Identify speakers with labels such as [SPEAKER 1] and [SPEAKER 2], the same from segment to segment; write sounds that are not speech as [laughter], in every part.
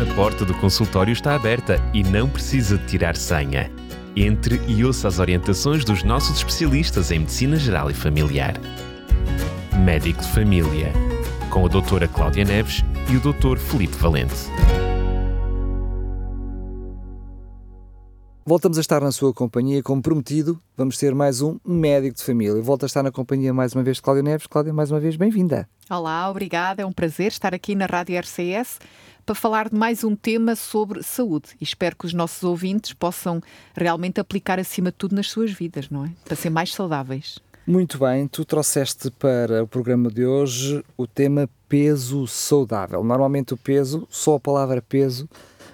[SPEAKER 1] A porta do consultório está aberta e não precisa de tirar senha. Entre e ouça as orientações dos nossos especialistas em Medicina Geral e Familiar. Médico de Família, com a doutora Cláudia Neves e o doutor Felipe Valente.
[SPEAKER 2] Voltamos a estar na sua companhia, como prometido, vamos ter mais um médico de família. Volto a estar na companhia mais uma vez de Cláudia Neves. Cláudia, mais uma vez, bem-vinda.
[SPEAKER 3] Olá, obrigada. É um prazer estar aqui na Rádio RCS para falar de mais um tema sobre saúde e espero que os nossos ouvintes possam realmente aplicar acima de tudo nas suas vidas, não é? Para ser mais saudáveis.
[SPEAKER 2] Muito bem, tu trouxeste para o programa de hoje o tema peso saudável. Normalmente o peso, só a palavra peso,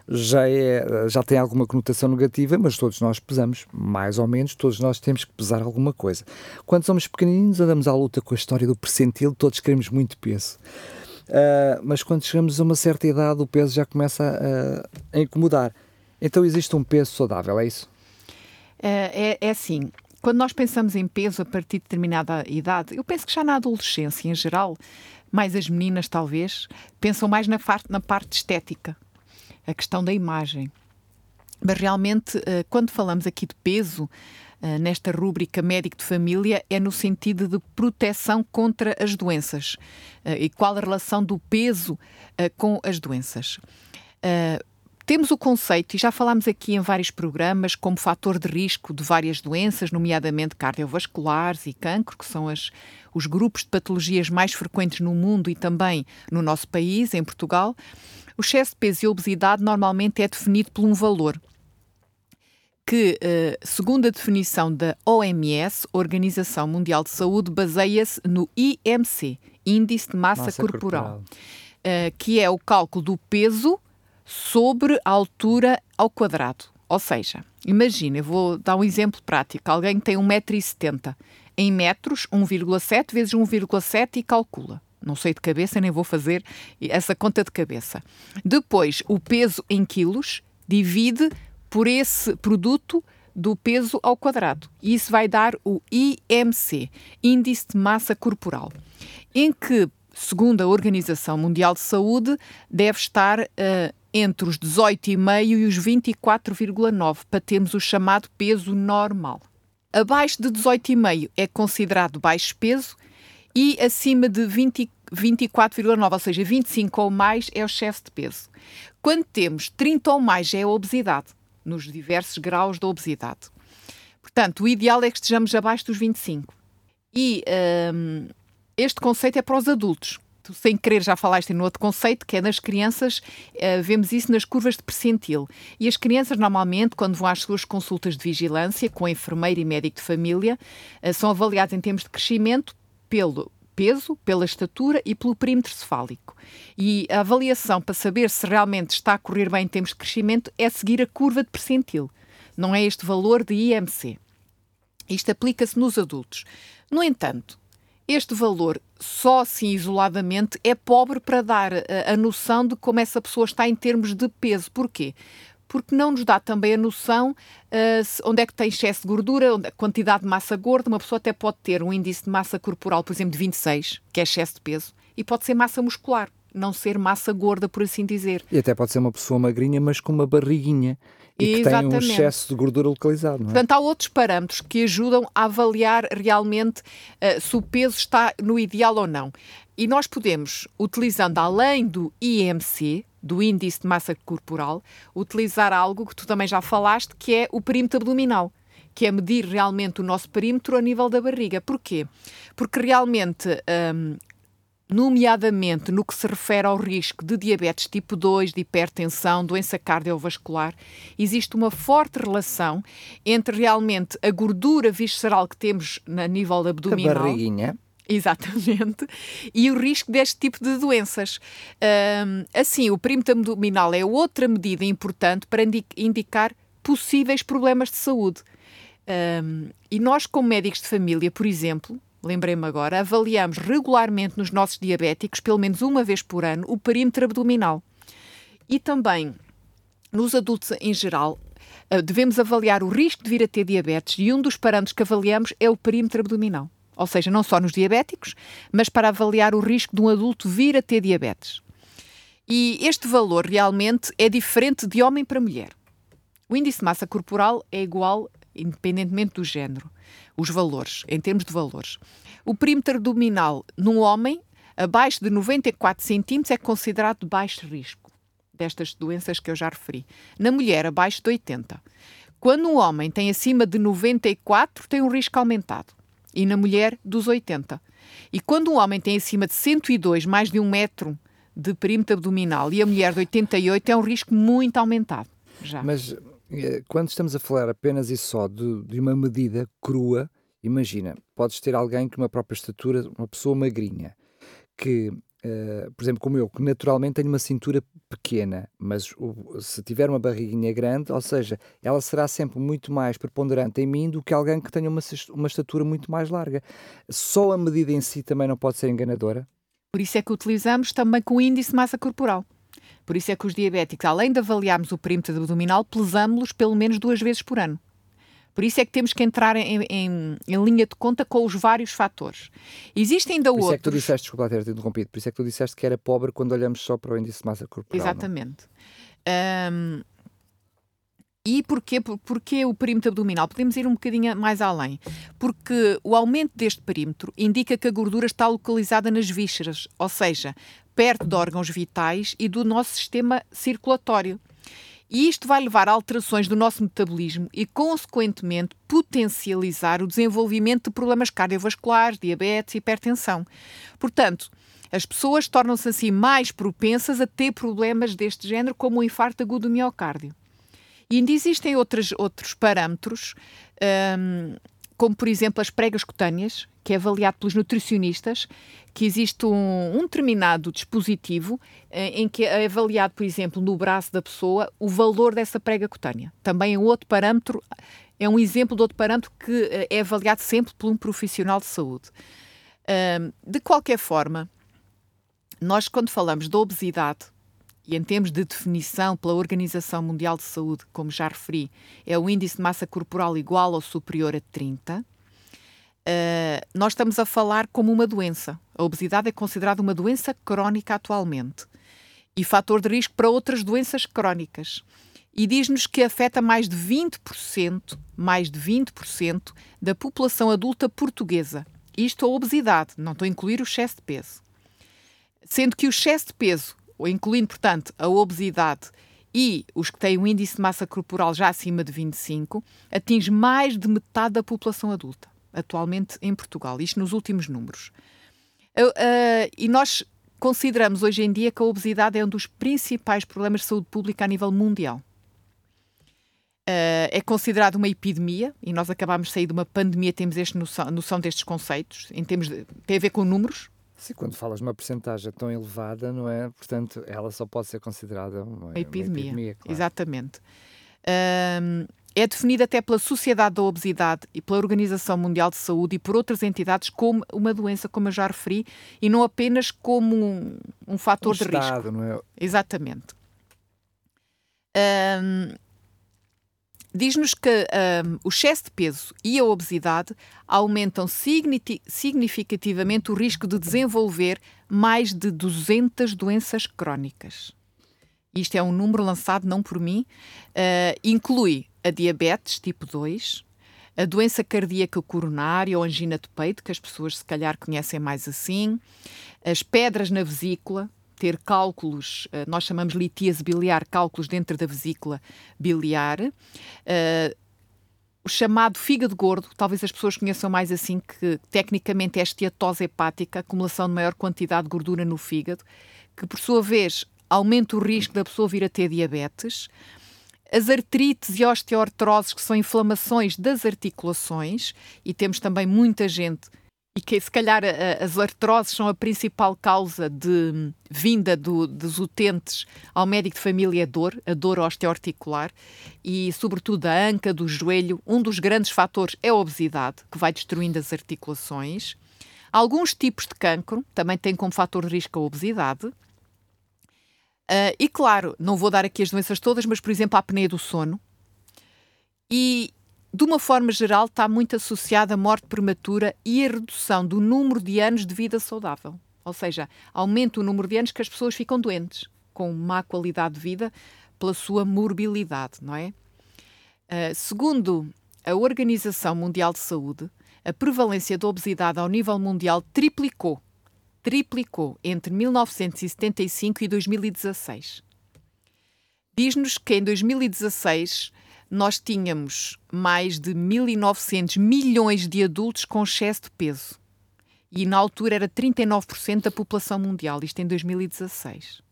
[SPEAKER 2] já, é, já tem alguma conotação negativa, mas todos nós pesamos, mais ou menos, todos nós temos que pesar alguma coisa. Quando somos pequeninos, andamos à luta com a história do percentil, todos queremos muito peso. Uh, mas quando chegamos a uma certa idade, o peso já começa a, a incomodar. Então existe um peso saudável, é isso?
[SPEAKER 3] É, é, é assim. Quando nós pensamos em peso a partir de determinada idade, eu penso que já na adolescência em geral, mais as meninas talvez, pensam mais na, na parte estética a questão da imagem. Mas realmente, eh, quando falamos aqui de peso, nesta rúbrica médico de família, é no sentido de proteção contra as doenças. Eh, e qual a relação do peso com as doenças? Temos o conceito, e já falámos aqui em vários programas, como fator de risco de várias doenças, nomeadamente cardiovasculares e cancro, que são as, os grupos de patologias mais frequentes no mundo e também no nosso país, em Portugal. O excesso de peso e obesidade normalmente é definido por um valor que, eh, segundo a definição da OMS, Organização Mundial de Saúde, baseia-se no IMC, Índice de Massa, Massa Corporal, corporal. Eh, que é o cálculo do peso sobre a altura ao quadrado. Ou seja, imagina, eu vou dar um exemplo prático. Alguém tem 1,70m. Em metros, 1,7 vezes 1,7 e calcula. Não sei de cabeça, nem vou fazer essa conta de cabeça. Depois, o peso em quilos divide por esse produto do peso ao quadrado. E isso vai dar o IMC, Índice de Massa Corporal, em que, segundo a Organização Mundial de Saúde, deve estar uh, entre os 18,5 e os 24,9 para termos o chamado peso normal. Abaixo de 18,5 é considerado baixo peso e acima de 24,9, ou seja, 25 ou mais é o excesso de peso. Quando temos 30 ou mais é a obesidade, nos diversos graus da obesidade. Portanto, o ideal é que estejamos abaixo dos 25. E um, este conceito é para os adultos. Tu, sem querer, já falaste no outro conceito, que é nas crianças, uh, vemos isso nas curvas de percentil. E as crianças, normalmente, quando vão às suas consultas de vigilância com enfermeiro e médico de família, uh, são avaliadas em termos de crescimento pelo peso, pela estatura e pelo perímetro cefálico. E a avaliação para saber se realmente está a correr bem em termos de crescimento é seguir a curva de percentil. Não é este valor de IMC. Isto aplica-se nos adultos. No entanto, este valor, só assim isoladamente, é pobre para dar a, a noção de como essa pessoa está em termos de peso. Porquê? Porque não nos dá também a noção uh, onde é que tem excesso de gordura, onde, a quantidade de massa gorda. Uma pessoa até pode ter um índice de massa corporal, por exemplo, de 26, que é excesso de peso, e pode ser massa muscular, não ser massa gorda, por assim dizer.
[SPEAKER 2] E até pode ser uma pessoa magrinha, mas com uma barriguinha. E Exatamente. que tem um excesso de gordura localizado. Não é?
[SPEAKER 3] Portanto, há outros parâmetros que ajudam a avaliar realmente uh, se o peso está no ideal ou não. E nós podemos, utilizando além do IMC, do índice de massa corporal, utilizar algo que tu também já falaste, que é o perímetro abdominal que é medir realmente o nosso perímetro a nível da barriga. Porquê? Porque realmente, hum, nomeadamente no que se refere ao risco de diabetes tipo 2, de hipertensão, doença cardiovascular, existe uma forte relação entre realmente a gordura visceral que temos a nível abdominal.
[SPEAKER 2] A barriguinha [laughs]
[SPEAKER 3] Exatamente. E o risco deste tipo de doenças. Um, assim, o perímetro abdominal é outra medida importante para indicar possíveis problemas de saúde. Um, e nós, como médicos de família, por exemplo, lembrei-me agora, avaliamos regularmente nos nossos diabéticos, pelo menos uma vez por ano, o perímetro abdominal. E também nos adultos em geral, ah, devemos avaliar o risco de vir a ter diabetes e um dos parâmetros que avaliamos é o perímetro abdominal ou seja, não só nos diabéticos, mas para avaliar o risco de um adulto vir a ter diabetes. E este valor realmente é diferente de homem para mulher. O índice de massa corporal é igual independentemente do género, os valores, em termos de valores. O perímetro abdominal num homem abaixo de 94 centímetros é considerado de baixo risco destas doenças que eu já referi. Na mulher, abaixo de 80. Quando um homem tem acima de 94, tem um risco aumentado. E na mulher, dos 80. E quando um homem tem acima de 102, mais de um metro de perímetro abdominal, e a mulher de 88, é um risco muito aumentado. Já.
[SPEAKER 2] Mas eh, quando estamos a falar apenas e só de, de uma medida crua, imagina, podes ter alguém com uma própria estatura, uma pessoa magrinha, que Uh, por exemplo, como eu, que naturalmente tenho uma cintura pequena, mas o, se tiver uma barriguinha grande, ou seja, ela será sempre muito mais preponderante em mim do que alguém que tenha uma, uma estatura muito mais larga. Só a medida em si também não pode ser enganadora?
[SPEAKER 3] Por isso é que utilizamos também com o índice de massa corporal. Por isso é que os diabéticos, além de avaliarmos o perímetro abdominal, pesamos-los pelo menos duas vezes por ano. Por isso é que temos que entrar em, em, em, linha de conta com os vários fatores. Existem ainda
[SPEAKER 2] por
[SPEAKER 3] outros.
[SPEAKER 2] Por isso é que tu disseste, desculpa ter interrompido, por isso é que tu disseste que era pobre quando olhamos só para o índice de massa corporal.
[SPEAKER 3] É? Exatamente. E porquê, porquê o perímetro abdominal? Podemos ir um bocadinho mais além. Porque o aumento deste perímetro indica que a gordura está localizada nas vísceras, ou seja, perto de órgãos vitais e do nosso sistema circulatório. E isto vai levar a alterações do nosso metabolismo e, consequentemente, potencializar o desenvolvimento de problemas cardiovasculares, diabetes e hipertensão. Portanto, as pessoas tornam-se assim mais propensas a ter problemas deste género, como o infarto agudo do miocárdio. E ainda existem outros, outros parâmetros, um, como por exemplo as pregas cutâneas, que é avaliado pelos nutricionistas, que existe um, um determinado dispositivo em, em, que é avaliado, por exemplo, no braço da pessoa o valor dessa prega cutânea. Também é outro parâmetro, é um exemplo de outro parâmetro que eh, é avaliado sempre por um profissional de saúde. De qualquer forma, nós quando falamos da obesidade, e em termos de definição pela Organização Mundial de Saúde, como já referi, é o índice de massa corporal igual ou superior a 30, uh, eh, nós estamos a falar como uma doença. A obesidade é considerada uma doença crónica atualmente e fator de risco para outras doenças crónicas. E diz-nos que afeta mais de 20%, mais de 20% da população adulta portuguesa. Isto a obesidade, não estou a incluir o excesso de peso. Sendo que o excesso de peso incluindo, portanto, a obesidade e os que têm um índice de massa corporal já acima de 25, atinge mais de metade da população adulta, atualmente em Portugal, isto nos últimos números. Uh, uh, e nós consideramos hoje em dia que a obesidade é um dos principais problemas de saúde pública a nível mundial. Uh, é considerado uma epidemia e nós acabamos de sair de uma pandemia, temos esta noção, noção destes conceitos, em termos de, tem a ver com números,
[SPEAKER 2] Sim, quando falas de uma porcentagem tão elevada, não é? Portanto, ela só pode ser considerada uma, uma epidemia. epidemia
[SPEAKER 3] claro. Exatamente. Um, é definida até pela Sociedade da Obesidade e pela Organização Mundial de Saúde e por outras entidades como uma doença, como eu já referi, e não apenas como um, um fator um de
[SPEAKER 2] estado,
[SPEAKER 3] risco.
[SPEAKER 2] Não é?
[SPEAKER 3] Exatamente. Um, diz-nos que um, o excesso de peso e a obesidade aumentam significativamente o risco de desenvolver mais de 200 doenças crónicas. Isto é um número lançado não por mim, uh, inclui a diabetes tipo 2, a doença cardíaca coronária ou angina de peito, que as pessoas se calhar conhecem mais assim, as pedras na vesícula, ter cálculos, eh, nós chamamos litíase biliar, cálculos dentro da vesícula biliar. Uh, o chamado fígado gordo, talvez as pessoas conheçam mais assim, que tecnicamente é esteatose hepática, acumulação de maior quantidade de gordura no fígado, que por sua vez aumenta o risco da pessoa vir a ter diabetes. As artrites e osteoartroses, que são inflamações das articulações, e temos também muita gente e que se calhar a, as artroses são a principal causa de vinda do, dos utentes ao médico de família é dor, a dor osteoarticular e sobretudo da anca, do joelho. Um dos grandes fatores é a obesidade, que vai destruindo as articulações. Alguns tipos de cancro também têm como fator de risco a obesidade. Uh, e claro, não vou dar aqui as doenças todas, mas por exemplo a apneia do sono. E, de uma forma geral, está muito associada à morte prematura e à redução do número de anos de vida saudável. Ou seja, aumenta o número de anos que as pessoas ficam doentes. com má qualidade de vida pela sua morbilidade, não é? Uh, segundo a Organização Mundial de Saúde, a prevalência da obesidade ao nível mundial triplicou. Triplicou entre 1975 e 2016. Diz-nos que em 2016 nós tínhamos mais de 1.900 milhões de adultos com excesso de peso. E na altura era 39% da população mundial, isto em 2016.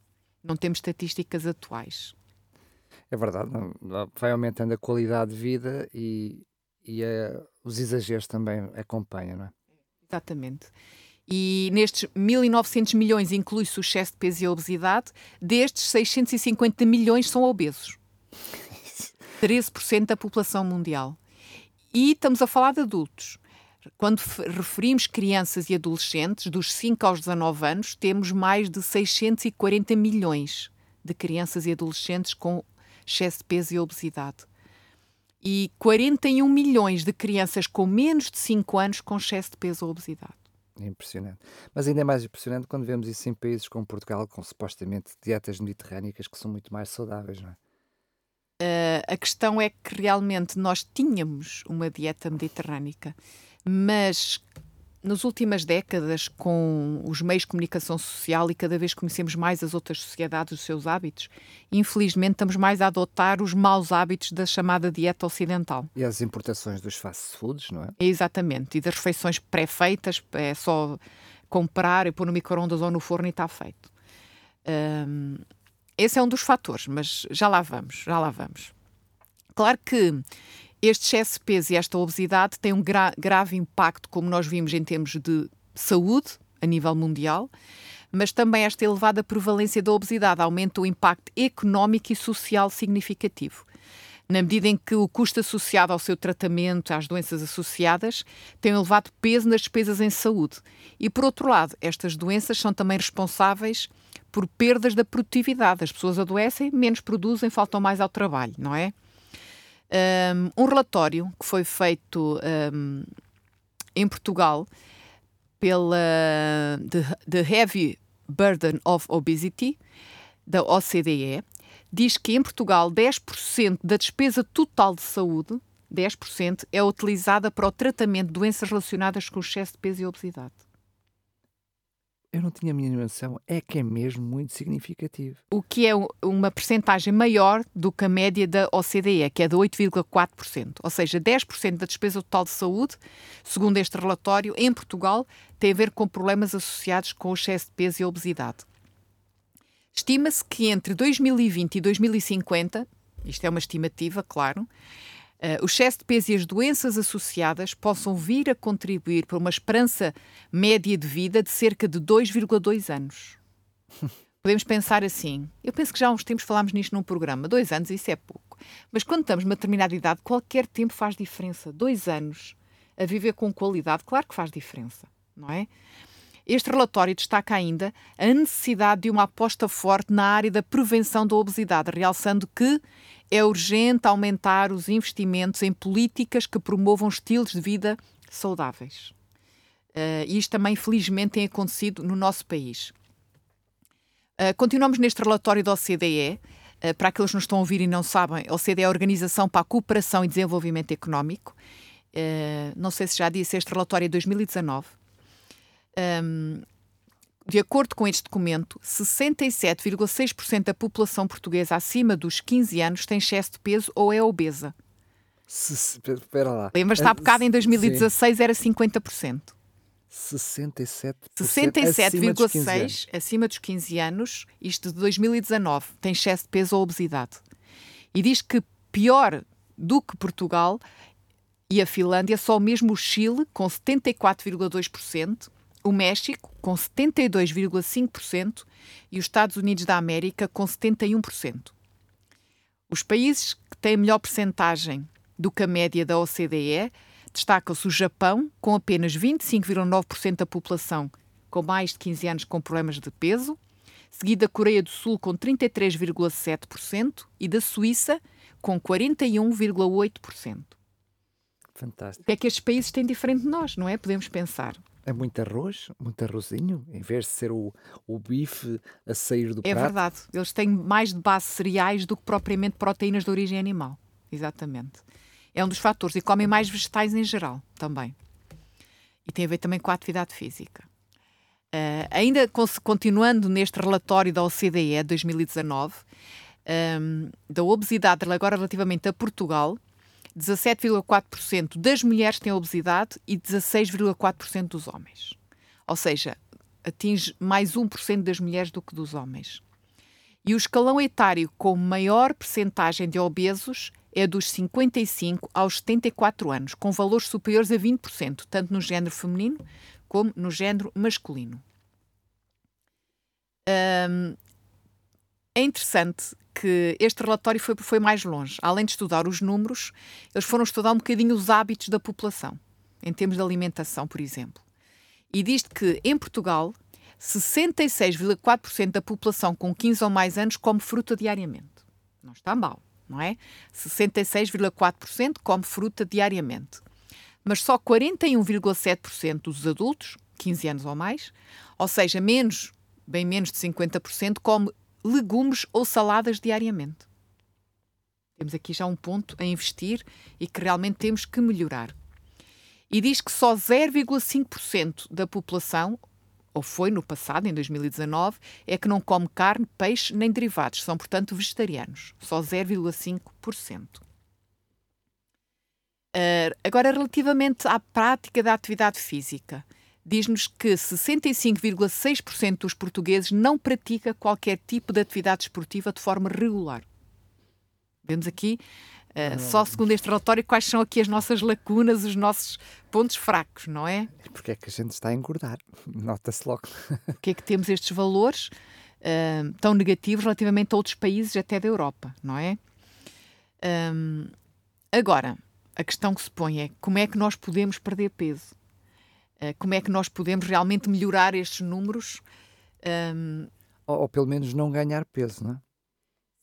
[SPEAKER 3] Não temos estatísticas atuais.
[SPEAKER 2] É verdade, vai aumentando a qualidade de vida e, e a, os exageros também acompanham, não é?
[SPEAKER 3] Exatamente. E nestes 1.900 milhões inclui-se o excesso de peso e a obesidade, destes 650 milhões são obesos. 13% da população mundial. E estamos a falar de adultos. Quando referimos crianças e adolescentes, dos 5 aos 19 anos, temos mais de 640 milhões de crianças e adolescentes com excesso de peso e obesidade. E 41 milhões de crianças com menos de 5 anos com excesso de peso ou obesidade.
[SPEAKER 2] É impressionante. Mas ainda é mais impressionante quando vemos isso em países como Portugal, com supostamente dietas mediterrânicas que são muito mais saudáveis, não é?
[SPEAKER 3] Uh, a questão é que realmente nós tínhamos uma dieta mediterrânica, mas nas últimas décadas, com os meios de comunicação social e cada vez conhecemos mais as outras sociedades, os seus hábitos, infelizmente estamos mais a adotar os maus hábitos da chamada dieta ocidental.
[SPEAKER 2] E as importações dos fast foods, não é?
[SPEAKER 3] Exatamente, e das refeições pré-feitas, é só comprar e pôr no micro-ondas ou no forno e está feito. Um, esse é um dos fatores, mas já lá vamos, já lá vamos. Claro que este excesso de peso e esta obesidade têm um gra grave impacto, como nós vimos, em termos de saúde a nível mundial, mas também esta elevada prevalência da obesidade aumenta o impacto económico e social significativo. Na medida em que o custo associado ao seu tratamento, às doenças associadas, tem um elevado peso nas despesas em saúde. E, por outro lado, estas doenças são também responsáveis por perdas da produtividade. As pessoas adoecem, menos produzem, faltam mais ao trabalho, não é? Um, relatório que foi feito um, em Portugal pela the, the Heavy Burden of Obesity, da OCDE, diz que em Portugal 10% da despesa total de saúde 10% é utilizada para o tratamento de doenças relacionadas com o excesso de peso e obesidade
[SPEAKER 2] eu não tinha a mínima noção, é que é mesmo muito significativo.
[SPEAKER 3] O que é uma percentagem maior do que a média da OCDE, que é de 8,4%. Ou seja, 10% da despesa total de saúde, segundo este relatório, em Portugal, tem a ver com problemas associados com o excesso de peso e obesidade. Estima-se que entre 2020 e 2050, isto é uma estimativa, claro, o excesso de peso e as doenças associadas possam vir a contribuir para uma esperança média de vida de cerca de 2,2 anos. [laughs] Podemos pensar assim. Eu penso que já há uns tempos falámos nisto num programa. Dois anos, isso é pouco. Mas quando estamos numa determinada idade, qualquer tempo faz diferença. Dois anos a viver com qualidade, claro que faz diferença, não é? Este relatório destaca ainda a necessidade de uma aposta forte na área da prevenção da obesidade, realçando que é urgente aumentar os investimentos em políticas que promovam estilos de vida saudáveis. Uh, isto também, felizmente, tem acontecido no nosso país. Uh, continuamos neste relatório da OCDE. Uh, para aqueles que nos estão a ouvir e não sabem, a OCDE é a Organização para a Cooperação e Desenvolvimento Económico. não sei se já disse, este relatório é de 2019. Um, de acordo com este documento, 67,6% da população portuguesa acima dos 15 anos tem excesso de peso ou é obesa.
[SPEAKER 2] Espera lá.
[SPEAKER 3] Lembras-te há bocado em 2016 Sim. era 50%.
[SPEAKER 2] 67%.
[SPEAKER 3] 67,6% acima dos 15 anos, isto de 2019, tem excesso de peso ou obesidade. E diz que pior do que Portugal e a Finlândia, só mesmo o Chile, com 74,2%, o México, com 72,5%, e os Estados Unidos da América, com 71%. Os países que têm melhor percentagem do que a média da OCDE destaca-se o Japão, com apenas 25,9% da população com mais de 15 anos com problemas de peso, seguida da Coreia do Sul com 33,7% e da Suíça com 41,8%.
[SPEAKER 2] Fantástico. O
[SPEAKER 3] que é que estes países têm diferente de nós, não é? Podemos pensar.
[SPEAKER 2] É muito arroz, muito arrozinho, em vez de ser o, o bife a sair do
[SPEAKER 3] É
[SPEAKER 2] prato.
[SPEAKER 3] verdade. Eles têm mais de base cereais do que propriamente proteínas de origem animal. Exatamente. É um dos fatores. E comem mais vegetais em geral também. E tem a ver também com a atividade física. Uh, ainda continuando neste relatório da OCDE 2019, um, da obesidade, agora relativamente a Portugal, 17,4% das mulheres têm obesidade e 16,4% dos homens. Ou seja, atinge mais 1% das mulheres do que dos homens. E o escalão etário com maior percentagem de obesos é dos 55 aos 74 anos, com valores superiores a 20%, tanto no género feminino como no género masculino. É interessante que este relatório foi, foi mais longe. Além de estudar os números, eles foram estudar um bocadinho os hábitos da população, em termos de alimentação, por exemplo. E diz que em Portugal, 66,4% da população com 15 ou mais anos come fruta diariamente. Não está mal, não é? 66,4% come fruta diariamente. Mas só 41,7% dos adultos, 15 anos ou mais, ou seja, menos, bem menos de 50%, come legumes ou saladas diariamente. Temos aqui já um ponto a investir e que realmente temos que melhorar. E diz que só 0,5% da população, ou foi no passado, em 2019, é que não come carne, peixe nem derivados. São, portanto, vegetarianos. Só 0,5%. Uh, agora, relativamente à prática da atividade física, diz-nos que 65,6% dos portugueses não pratica qualquer tipo de atividade esportiva de forma regular. Vemos aqui, uh, só segundo este relatório, quais são aqui as nossas lacunas, os nossos pontos fracos, não é?
[SPEAKER 2] Porque é que a gente está a engordar, [laughs] nota-se logo.
[SPEAKER 3] O que é que temos estes valores uh, tão negativos relativamente a outros países, até da Europa, não é? Um, agora, a questão que se põe é como é que nós podemos perder peso? Uh, como é que nós podemos realmente melhorar estes números? Um,
[SPEAKER 2] ou, ou, pelo menos não ganhar peso, não é?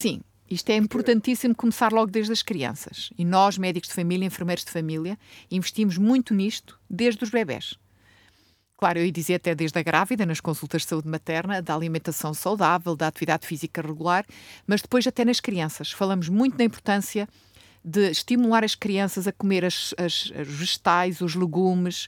[SPEAKER 3] Sim, isto é importantíssimo começar logo desde as crianças. E nós, médicos de família, enfermeiros de família, investimos muito nisto desde os bebés. Claro, eu ia dizer até desde a grávida, nas consultas de saúde materna, da alimentação saudável, da atividade física regular, mas depois até nas crianças. Falamos muito da importância de estimular as crianças a comer as, as, os vegetais, os legumes,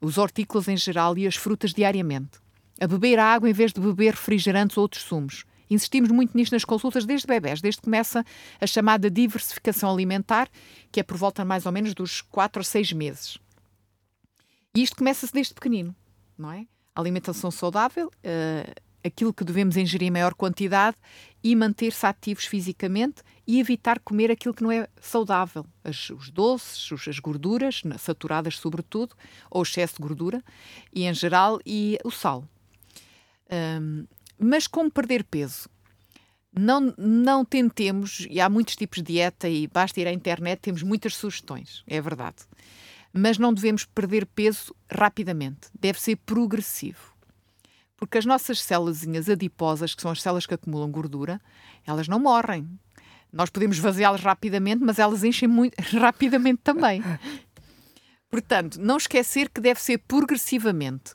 [SPEAKER 3] os hortícolas em geral e as frutas diariamente. A beber água em vez de beber refrigerantes ou outros sumos. Insistimos muito nisto nas consultas desde bebés, desde que começa a chamada diversificação alimentar, que é por volta mais ou menos dos 4 ou 6 meses. E isto começa-se desde pequenino, não é? Alimentação saudável, uh, aquilo que devemos ingerir em maior quantidade e manter-se ativos fisicamente e evitar comer aquilo que não é saudável. As, os doces, as gorduras, saturadas sobretudo, ou excesso de gordura, e em geral, e o sal. Um, mas como perder peso? Não, não tentemos, e há muitos tipos de dieta, e basta ir à internet, temos muitas sugestões, é verdade. Mas não devemos perder peso rapidamente, deve ser progressivo. Porque as nossas células adiposas, que são as células que acumulam gordura, elas não morrem. Nós podemos vaziá-las rapidamente, mas elas enchem muito [laughs] rapidamente também. Portanto, não esquecer que deve ser progressivamente.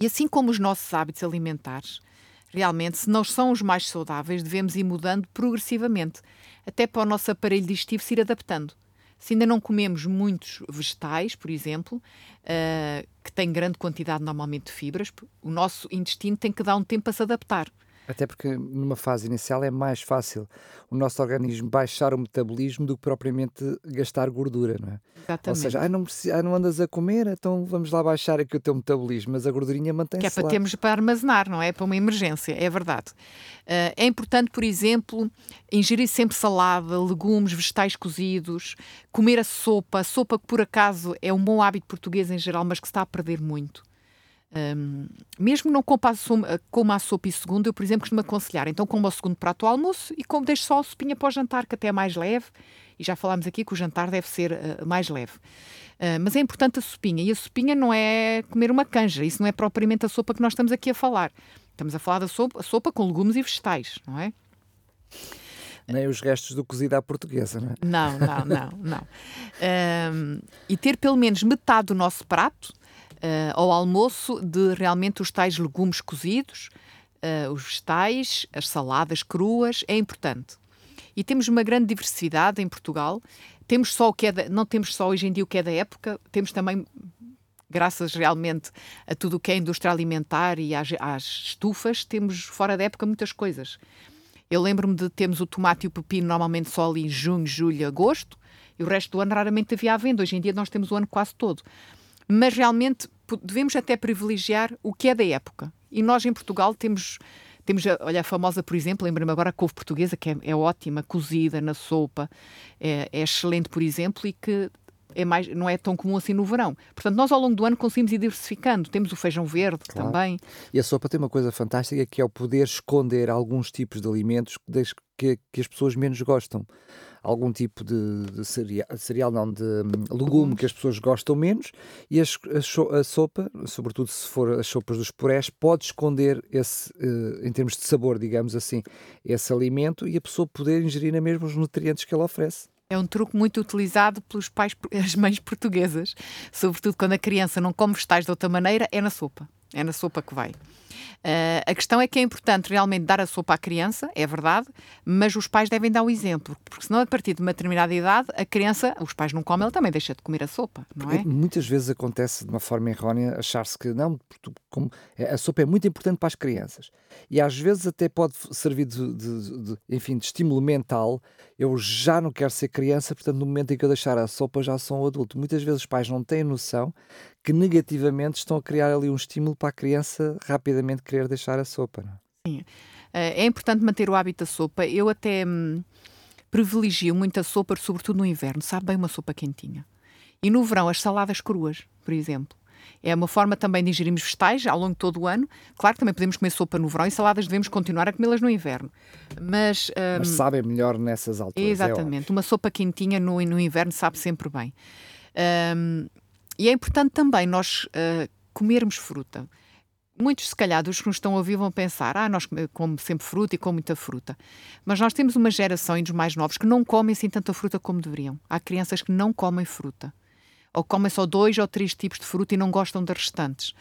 [SPEAKER 3] E assim como os nossos hábitos alimentares, realmente, se não são os mais saudáveis, devemos ir mudando progressivamente, até para o nosso aparelho digestivo se ir adaptando. Se ainda não comemos muitos vegetais, por exemplo, uh, que têm grande quantidade normalmente de fibras, o nosso intestino tem que dar um tempo a se adaptar.
[SPEAKER 2] Até porque numa fase inicial é mais fácil o nosso organismo baixar o metabolismo do que propriamente gastar gordura, não é?
[SPEAKER 3] Exatamente.
[SPEAKER 2] Ou seja, ah, não, precisa, ah, não andas a comer, então vamos lá baixar aqui o teu metabolismo, mas a gordurinha mantém-se
[SPEAKER 3] Que é para
[SPEAKER 2] lá.
[SPEAKER 3] termos para armazenar, não é? Para uma emergência, é verdade. Uh, é importante, por exemplo, ingerir sempre salada, legumes, vegetais cozidos, comer a sopa, a sopa que por acaso é um bom hábito português em geral, mas que se está a perder muito. Um, mesmo não coma a, sopa, a sopa e segundo, eu, por exemplo, costumo aconselhar. Então, como o segundo prato ao almoço e como deixo só a sopinha para o jantar, que até é mais leve. E já falámos aqui que o jantar deve ser uh, mais leve. Uh, mas é importante a sopinha. E a sopinha não é comer uma canja. Isso não é propriamente a sopa que nós estamos aqui a falar. Estamos a falar da sopa, a sopa com legumes e vegetais, não é?
[SPEAKER 2] Nem os restos do cozido à portuguesa, não é?
[SPEAKER 3] Não, não, não, não. [laughs] Um, e ter pelo menos metade do nosso prato uh, ao almoço de realmente os tais legumes cozidos, uh, os vegetais, as saladas cruas, é importante. E temos uma grande diversidade em Portugal. Temos só o que é da, não temos só hoje em dia o que é da época, temos também graças realmente a tudo o que é indústria alimentar e às, às estufas, temos fora da época muitas coisas. Eu lembro-me de termos o tomate e o pepino normalmente só ali em junho, julho, agosto, e o resto do ano raramente havia à venda. Hoje em dia nós temos o ano quase todo. Mas realmente devemos até privilegiar o que é da época. E nós em Portugal temos temos, olha, a famosa, por exemplo, lembro-me agora a couve portuguesa, que é, é, ótima, cozida na sopa, é, é, excelente, por exemplo, e que é mais, não é tão comum assim no verão. Portanto, nós ao longo do ano conseguimos ir diversificando. Temos o feijão verde claro. também.
[SPEAKER 2] E a sopa tem uma coisa fantástica que é o poder esconder alguns tipos de alimentos que, que as pessoas menos gostam. Algum tipo de, de cereal, cereal, não, de um, legume que as pessoas gostam menos e as, a, a, sopa, sobretudo se for as sopas dos purés, pode esconder esse, uh, em termos de sabor, digamos assim, esse alimento e a pessoa poder ingerir mesmo os nutrientes que ele oferece.
[SPEAKER 3] É um truque muito utilizado pelos pais, [laughs] as mães portuguesas, sobretudo quando a criança não come vegetais de outra maneira, é na sopa. É na sopa que vai. Uh, a questão é que é importante realmente dar a sopa à criança, é verdade, mas os pais devem dar o exemplo, porque senão a partir de uma determinada idade, a criança, os pais não comem, ela também deixa de comer a sopa, não é?
[SPEAKER 2] Muitas vezes acontece de uma forma errónea achar-se que não, como, a sopa é muito importante para as crianças e às vezes até pode servir de, de, de, enfim, de estímulo mental. Eu já não quero ser criança, portanto, no momento em que eu deixar a sopa, já sou um adulto. Muitas vezes os pais não têm noção que negativamente estão a criar ali um estímulo para a criança rapidamente querer deixar a sopa.
[SPEAKER 3] É? Sim. Eh, é importante manter o hábito da sopa. Eu até hum, privilegio muito a sopa, sobretudo no inverno. Sabe bem uma sopa quentinha. E no verão, as saladas cruas, por exemplo. É uma forma também de ingerirmos vegetais ao longo de todo o ano. Claro que também podemos comer sopa no verão e saladas devemos continuar a comê-las no inverno. Mas,
[SPEAKER 2] um, Mas sabem melhor nessas alturas.
[SPEAKER 3] É exatamente. É uma sopa quentinha no, no inverno sabe sempre bem. Um, e é importante também nós uh, comermos fruta. Muitos, se calhar, dos que nos estão a ouvir vão pensar: ah, nós comemos sempre fruta e com muita fruta. Mas nós temos uma geração e dos mais novos que não comem assim tanta fruta como deveriam. Há crianças que não comem fruta. Ou comem só dois ou três tipos de fruta e não gostam das restantes.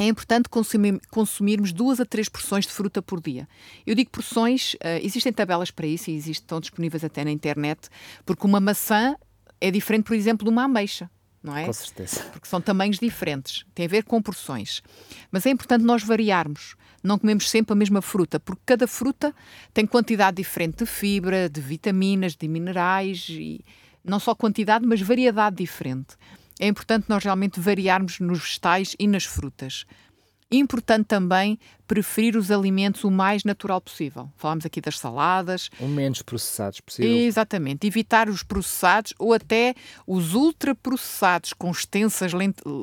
[SPEAKER 3] É importante consumir, consumirmos duas a três porções de fruta por dia. Eu digo porções, uh, existem tabelas para isso e existem, estão disponíveis até na internet, porque uma maçã é diferente, por exemplo, de uma ameixa não é?
[SPEAKER 2] Com certeza.
[SPEAKER 3] Porque são tamanhos diferentes, tem a ver com porções. Mas é importante nós variarmos. Não comemos sempre a mesma fruta, porque cada fruta tem quantidade diferente de fibra, de vitaminas, de minerais, e não só quantidade, mas variedade diferente. É importante nós realmente variarmos nos vegetais e nas frutas. Importante também preferir os alimentos o mais natural possível. Falámos aqui das saladas.
[SPEAKER 2] O menos processados possível.
[SPEAKER 3] Exatamente. Evitar os processados ou até os ultraprocessados com extensas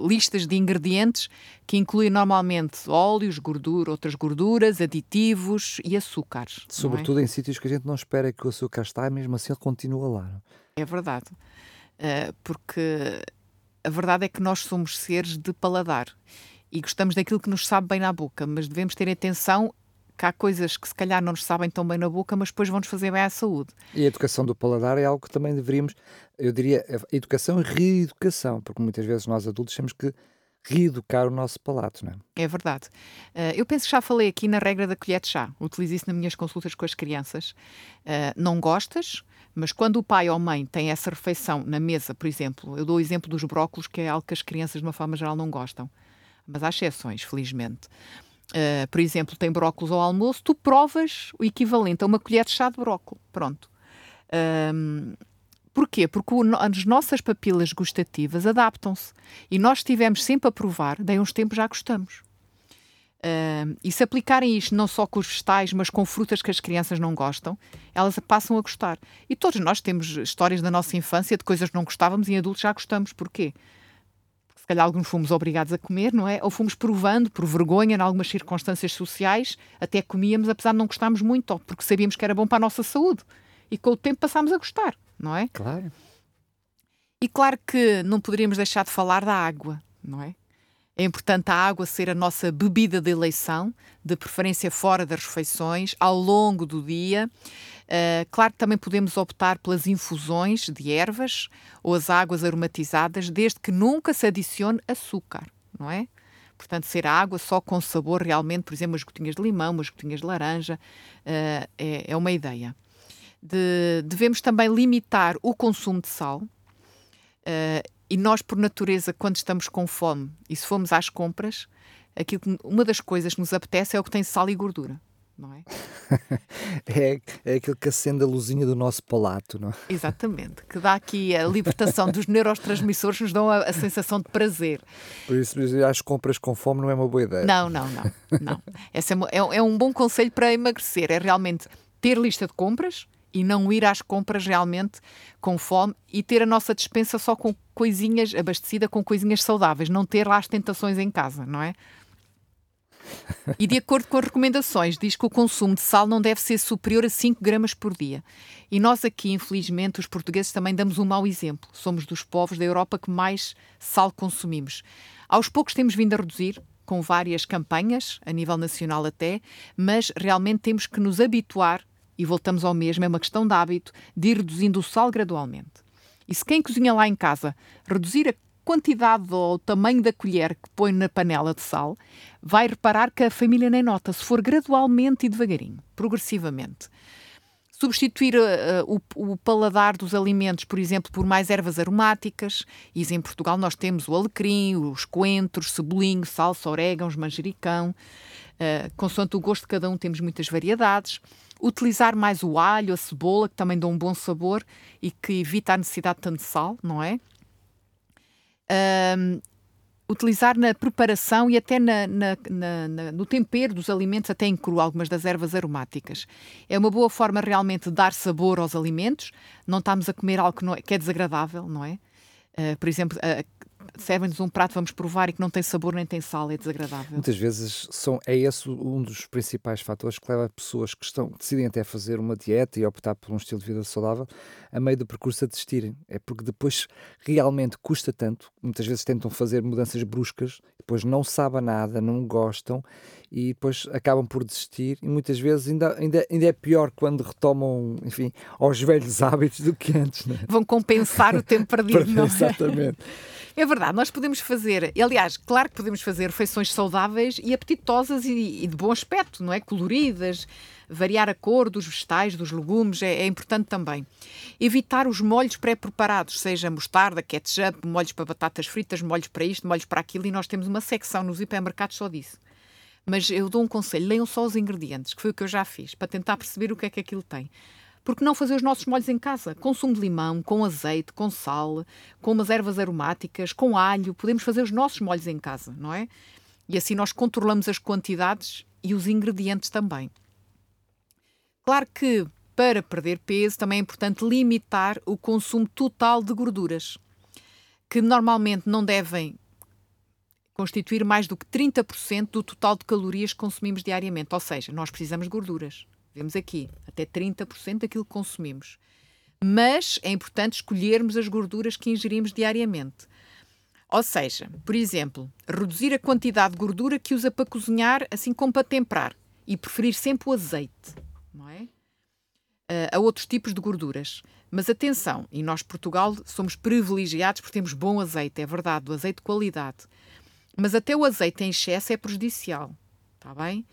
[SPEAKER 3] listas de ingredientes que incluem normalmente óleos, gordura, outras gorduras, aditivos e açúcares.
[SPEAKER 2] É? Sobretudo é? em sítios que a gente não espera que o açúcar está, mesmo assim ele continua lá.
[SPEAKER 3] É verdade. Uh, porque a verdade é que nós somos seres de paladar e gostamos daquilo que nos sabe bem na boca, mas devemos ter atenção que há coisas que se calhar não nos sabem tão bem na boca, mas depois vão-nos fazer bem à saúde.
[SPEAKER 2] E a educação do paladar é algo que também deveríamos, eu diria, educação e reeducação, porque muitas vezes nós adultos temos que reeducar o nosso palato, não é?
[SPEAKER 3] É verdade. Uh, eu penso que já falei aqui na regra da colher de chá. Utilizo isso nas minhas consultas com as crianças. Uh, não gostas, mas quando o pai ou a mãe tem essa refeição na mesa, por exemplo, eu dou o exemplo dos brócolos, que é algo que as crianças, de uma forma geral, não gostam mas há exceções, felizmente. Uh, por exemplo, tem brócolos ao almoço, tu provas o equivalente a uma colher de chá de brócolis. Pronto. Um, porquê? Porque o, as nossas papilas gustativas adaptam-se. E nós estivemos sempre a provar, daí uns tempos já gostamos. E se aplicarem isto não só com os vegetais, mas com frutas que as crianças não gostam, elas passam a gostar. E todos nós temos histórias da nossa infância de coisas que não gostávamos e em adultos já gostamos. Porquê? Se calhar alguns fomos obrigados a comer, não é? Ou fomos provando, por vergonha, em algumas circunstâncias sociais, até comíamos, apesar de não gostarmos muito, ou porque sabíamos que era bom para a nossa saúde. E com o tempo passámos a gostar, não é?
[SPEAKER 2] Claro.
[SPEAKER 3] E claro que não poderíamos deixar de falar da água, não é? É importante a água ser a nossa bebida de eleição, de preferência fora das refeições, ao longo do dia. Uh, claro que também podemos optar pelas infusões de ervas ou as águas aromatizadas, desde que nunca se adicione açúcar, não é? Portanto, ser água só com sabor realmente, por exemplo, umas gotinhas de limão, umas gotinhas de laranja, uh, é, é, uma ideia. De, devemos também limitar o consumo de sal. Uh, e nós, por natureza, quando estamos com fome e se formos às compras, aquilo que, uma das coisas que nos apetece é o que tem sal e gordura. Não é? [laughs]
[SPEAKER 2] é, é aquilo que acende a luzinha do nosso palato, não é?
[SPEAKER 3] Exatamente, que dá aqui a libertação dos neurotransmissores, nos dão a, a, sensação de prazer.
[SPEAKER 2] Por isso, as compras com fome não é uma boa ideia.
[SPEAKER 3] Não, não, não. não. Esse é, é, é um bom conselho para emagrecer, é realmente ter lista de compras, e não ir às compras realmente com fome e ter a nossa dispensa só com coisinhas, abastecida com coisinhas saudáveis, não ter lá as tentações em casa, não é? E de acordo com as recomendações, diz que o consumo de sal não deve ser superior a 5 gramas por dia. E nós aqui, infelizmente, os portugueses também damos um mau exemplo. Somos dos povos da Europa que mais sal consumimos. Aos poucos temos vindo a reduzir, com várias campanhas, a nível nacional até, mas realmente temos que nos habituar e voltamos ao mesmo, é uma questão de hábito, de ir reduzindo o sal gradualmente. E se quem cozinha lá em casa reduzir a quantidade ou o tamanho da colher que põe na panela de sal, vai reparar que a família nem nota, se for gradualmente e devagarinho, progressivamente. Substituir uh, o, o, paladar dos alimentos, por exemplo, por mais ervas aromáticas. E em Portugal nós temos o alecrim, os coentros, cebolinho, salsa, orégãos, manjericão. Uh, consoante o gosto de cada um, temos muitas variedades utilizar mais o alho, a cebola, que também dão um bom sabor e que evita a necessidade de tanto sal, não é? Utilizar na preparação e até na, na, na, no tempero dos alimentos, até em cru, algumas das ervas aromáticas. É uma boa forma realmente de dar sabor aos alimentos, não estamos a comer algo que, é, que é desagradável, não é? Uh, por exemplo, uh, servem-nos um prato, vamos provar e que não tem sabor nem tem sal, é desagradável.
[SPEAKER 2] Muitas vezes são, é esse um dos principais fatores que leva pessoas que estão, decidem até fazer uma dieta e optar por um estilo de vida saudável a meio do percurso a desistirem. É porque depois realmente custa tanto, muitas vezes tentam fazer mudanças bruscas, depois não sabem nada, não gostam e depois acabam por desistir e muitas vezes ainda, ainda, ainda é pior quando retomam, enfim, aos velhos [laughs] hábitos do que antes. Né?
[SPEAKER 3] Vão compensar o tempo [laughs] perdido, não é?
[SPEAKER 2] Exatamente.
[SPEAKER 3] É verdade, nós podemos fazer, aliás, claro que podemos fazer refeições saudáveis e apetitosas e, e de bom aspecto, não é? Coloridas, variar a cor dos vegetais, dos legumes, é, é importante também. Evitar os molhos pré-preparados, seja mostarda, ketchup, molhos para batatas fritas, molhos para isto, molhos para aquilo, e nós temos uma secção nos hipermercados só disso. Mas eu dou um conselho: leiam só os ingredientes, que foi o que eu já fiz, para tentar perceber o que é que aquilo tem. Porque não fazer os nossos molhos em casa? Consumo de limão, com azeite, com sal, com umas ervas aromáticas, com alho. Podemos fazer os nossos molhos em casa, não é? E assim nós controlamos as quantidades e os ingredientes também. Claro que para perder peso também é importante limitar o consumo total de gorduras, que normalmente não devem constituir mais do que 30% do total de calorias que consumimos diariamente. Ou seja, nós precisamos de gorduras. Vemos aqui, até 30% daquilo que consumimos. Mas é importante escolhermos as gorduras que ingerimos diariamente. Ou seja, por exemplo, reduzir a quantidade de gordura que usa para cozinhar, assim como para temperar. E preferir sempre o azeite, não é? Uh, a outros tipos de gorduras. Mas atenção, e nós, Portugal, somos privilegiados porque temos bom azeite, é verdade, o azeite de qualidade. Mas até o azeite em excesso é prejudicial. Está bem?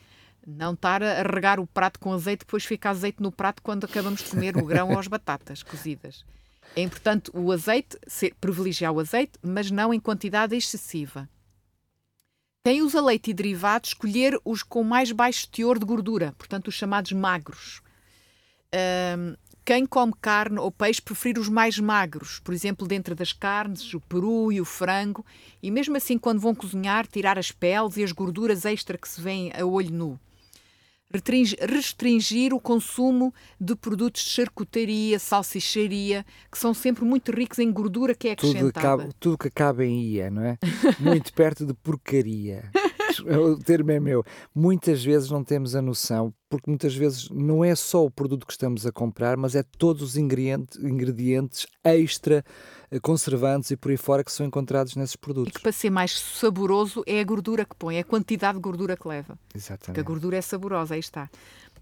[SPEAKER 3] Não estar a regar o prato com azeite, depois fica azeite no prato quando acabamos de comer o grão ou as batatas cozidas. É importante o azeite, ser, privilegiar o azeite, mas não em quantidade excessiva. Quem usa leite e derivados, escolher os com mais baixo teor de gordura, portanto, os chamados magros. Um, quem come carne ou peixe preferir os mais magros, por exemplo, dentro das carnes, o peru e o frango, e mesmo assim, quando vão cozinhar, tirar as peles e as gorduras extra que se vêem a olho nu. Restringir o consumo de produtos de charcutaria, salsicharia, que são sempre muito ricos em gordura que é acrescentada.
[SPEAKER 2] Tudo, tudo que acaba em ia, não é? Muito perto de porcaria. [laughs] [laughs] o termo é meu. Muitas vezes não temos a noção, porque muitas vezes não é só o produto que estamos a comprar, mas é todos os ingredientes, ingredientes extra eh, conservantes e por aí fora que são encontrados nesses produtos.
[SPEAKER 3] E que para ser mais saboroso é a gordura que põe, é a quantidade de gordura que leva.
[SPEAKER 2] Exatamente.
[SPEAKER 3] Porque a gordura é saborosa, aí está.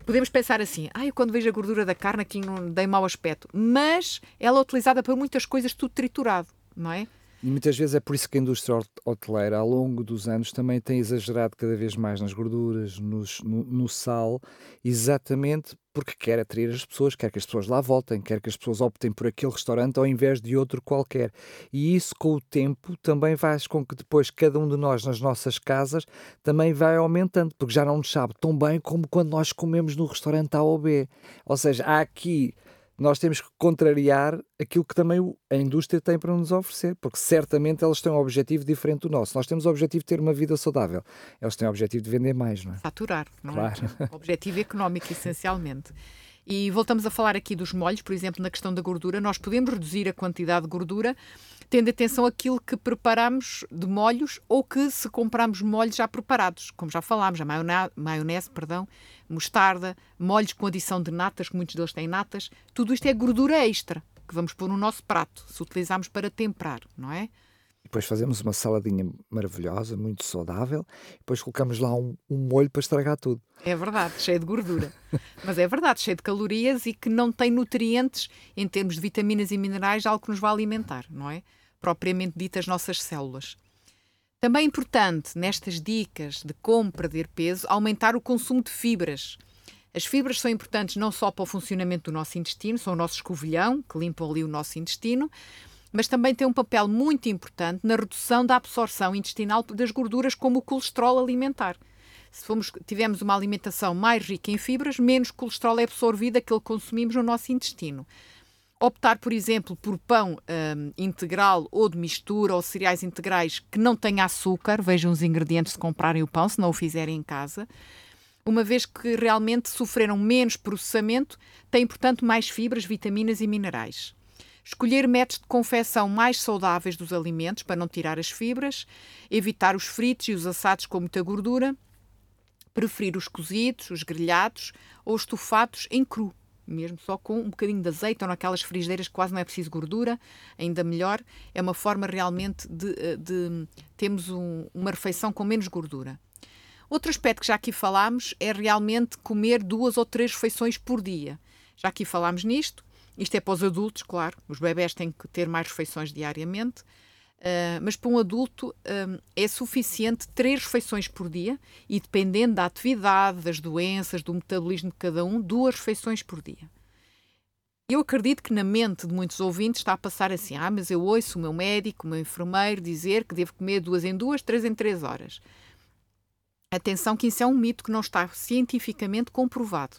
[SPEAKER 3] Podemos pensar assim, ah, eu quando vejo a gordura da carne aqui não dei mau aspecto, mas ela é utilizada para muitas coisas tudo triturado, não é?
[SPEAKER 2] E muitas vezes é por isso que a indústria hoteleira, ao longo dos anos, também tem exagerado cada vez mais nas gorduras, nos, no, no, sal, exatamente porque quer atrair as pessoas, quer que as pessoas lá voltem, quer que as pessoas optem por aquele restaurante ao invés de outro qualquer. E isso, com o tempo, também faz com que depois cada um de nós, nas nossas casas, também vai aumentando, porque já não nos sabe tão bem como quando nós comemos no restaurante A ou B. Ou seja, há aqui nós temos que contrariar aquilo que também a indústria tem para nos oferecer, porque certamente elas têm um objetivo diferente do nosso. Nós temos o objetivo de ter uma vida saudável, eles têm o objetivo de vender mais, não é?
[SPEAKER 3] Faturar, não é? claro. [laughs] é? Objetivo económico, essencialmente. E voltamos a falar aqui dos molhos, por exemplo, na questão da gordura. Nós podemos reduzir a quantidade de gordura tendo atenção àquilo que preparamos de molhos ou que se compramos molhos já preparados, como já falámos, a maionese, maionese perdão, mostarda, molhos com adição de natas, que muitos deles têm natas, tudo isto é gordura extra que vamos pôr no nosso prato, se utilizarmos para temperar, não é?
[SPEAKER 2] Depois fazemos uma saladinha maravilhosa, muito saudável, depois colocamos lá um, um molho para estragar tudo.
[SPEAKER 3] É verdade, cheio de gordura. [laughs] Mas é verdade, cheio de calorias e que não tem nutrientes em termos de vitaminas e minerais, algo que nos vai alimentar, não é? Propriamente dito as nossas células. Também é importante, nestas dicas de como perder peso, aumentar o consumo de fibras. As fibras são importantes não só para o funcionamento do nosso intestino, são o nosso escovilhão, que limpa ali o nosso intestino, mas também têm um papel muito importante na redução da absorção intestinal das gorduras, como o colesterol alimentar. Se formos, tivermos uma alimentação mais rica em fibras, menos colesterol é absorvido aquele que consumimos no nosso intestino optar, por exemplo, por pão um, integral ou de mistura ou cereais integrais que não tenha açúcar, vejam os ingredientes de comprarem o pão, se não o fizerem em casa, uma vez que realmente sofreram menos processamento, têm, portanto, mais fibras, vitaminas e minerais. Escolher métodos de confecção mais saudáveis dos alimentos para não tirar as fibras, evitar os fritos e os assados com muita gordura, preferir os cozidos, os grelhados ou os estofados em cru mesmo só com um bocadinho de azeite ou naquelas frigideiras que quase não é preciso gordura, ainda melhor. É uma forma realmente de, eh, de termos um, uma refeição com menos gordura. Outro aspecto que já aqui falámos é realmente comer duas ou três refeições por dia. Já aqui falámos nisto. Isto é para os adultos, claro. Os bebés têm que ter mais refeições diariamente. Uh, mas para um adulto uh, é suficiente três refeições por dia e, dependendo da atividade, das doenças, do metabolismo de cada um, duas refeições por dia. Eu acredito que na mente de muitos ouvintes está a passar assim: ah, mas eu ouço o meu médico, o meu enfermeiro dizer que devo comer duas em duas, três em três horas. Atenção, que isso é um mito que não está cientificamente comprovado.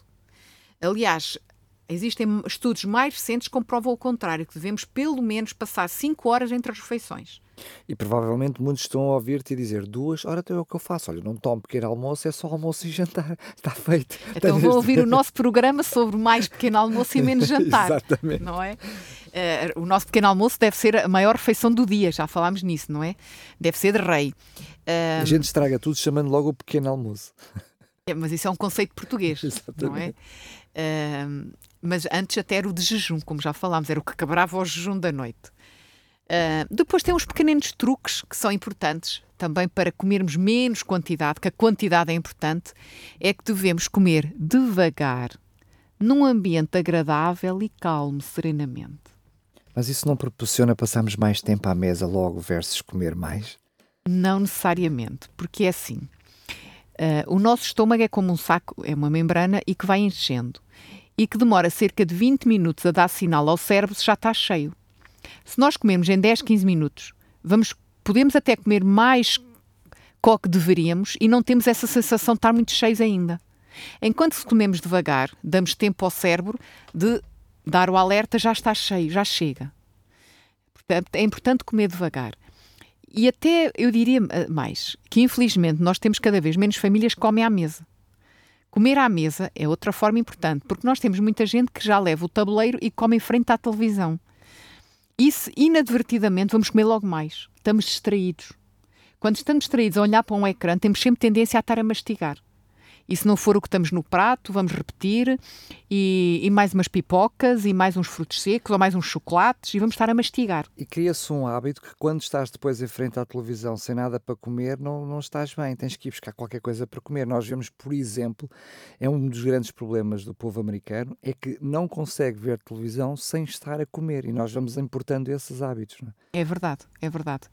[SPEAKER 3] Aliás, Existem estudos mais recentes que comprovam o contrário, que devemos pelo menos passar 5 horas entre as refeições.
[SPEAKER 2] E provavelmente muitos estão a ouvir-te dizer duas, ora então é o que eu faço. Olha, não tomo pequeno almoço, é só almoço e jantar. [laughs] Está feito.
[SPEAKER 3] Então vou ouvir o nosso programa sobre mais pequeno almoço e [laughs] menos jantar.
[SPEAKER 2] Exatamente.
[SPEAKER 3] Não é? Uh, o nosso pequeno almoço deve ser a maior refeição do dia, já falámos nisso, não é? Deve ser de rei.
[SPEAKER 2] Uh, a gente estraga tudo chamando logo o pequeno almoço.
[SPEAKER 3] É, mas isso é um conceito português, [laughs] não é? Uh, mas antes até era o de jejum, como já falámos, era o que quebrava o jejum da noite. Uh, depois tem uns pequeninos truques que são importantes também para comermos menos quantidade, que a quantidade é importante, é que devemos comer devagar, num ambiente agradável e calmo, serenamente.
[SPEAKER 2] Mas isso não proporciona passarmos mais tempo à mesa logo versus comer mais?
[SPEAKER 3] Não necessariamente, porque é assim. Uh, o nosso estômago é como um saco, é uma membrana e que vai enchendo e que demora cerca de 20 minutos a dar sinal ao cérebro se já está cheio. Se nós comermos em 10, 15 minutos, vamos, podemos até comer mais co que deveríamos e não temos essa sensação de estar muito cheios ainda. Enquanto se comemos devagar, damos tempo ao cérebro de dar o alerta, já está cheio, já chega. Portanto, é importante comer devagar. E até eu diria eh, mais, que infelizmente nós temos cada vez menos famílias que comem à mesa. Comer à mesa é outra forma importante, porque nós temos muita gente que já leva o tabuleiro e come em frente à televisão. Isso, inadvertidamente, vamos comer logo mais. Estamos distraídos. quando estamos distraídos a olhar para um ecrã, temos sempre tendência a estar a mastigar. E se não for o que estamos no prato, vamos repetir, e, e, mais umas pipocas, e mais uns frutos secos, ou mais uns chocolates, e vamos estar a mastigar.
[SPEAKER 2] E cria-se um hábito que quando estás depois em frente à televisão sem nada para comer, não, não estás bem, tens que ir buscar qualquer coisa para comer. Nós vemos, por exemplo, é um dos grandes problemas do povo americano, é que não consegue ver televisão sem estar a comer, e nós vamos importando esses hábitos. Não
[SPEAKER 3] é? é verdade, é verdade.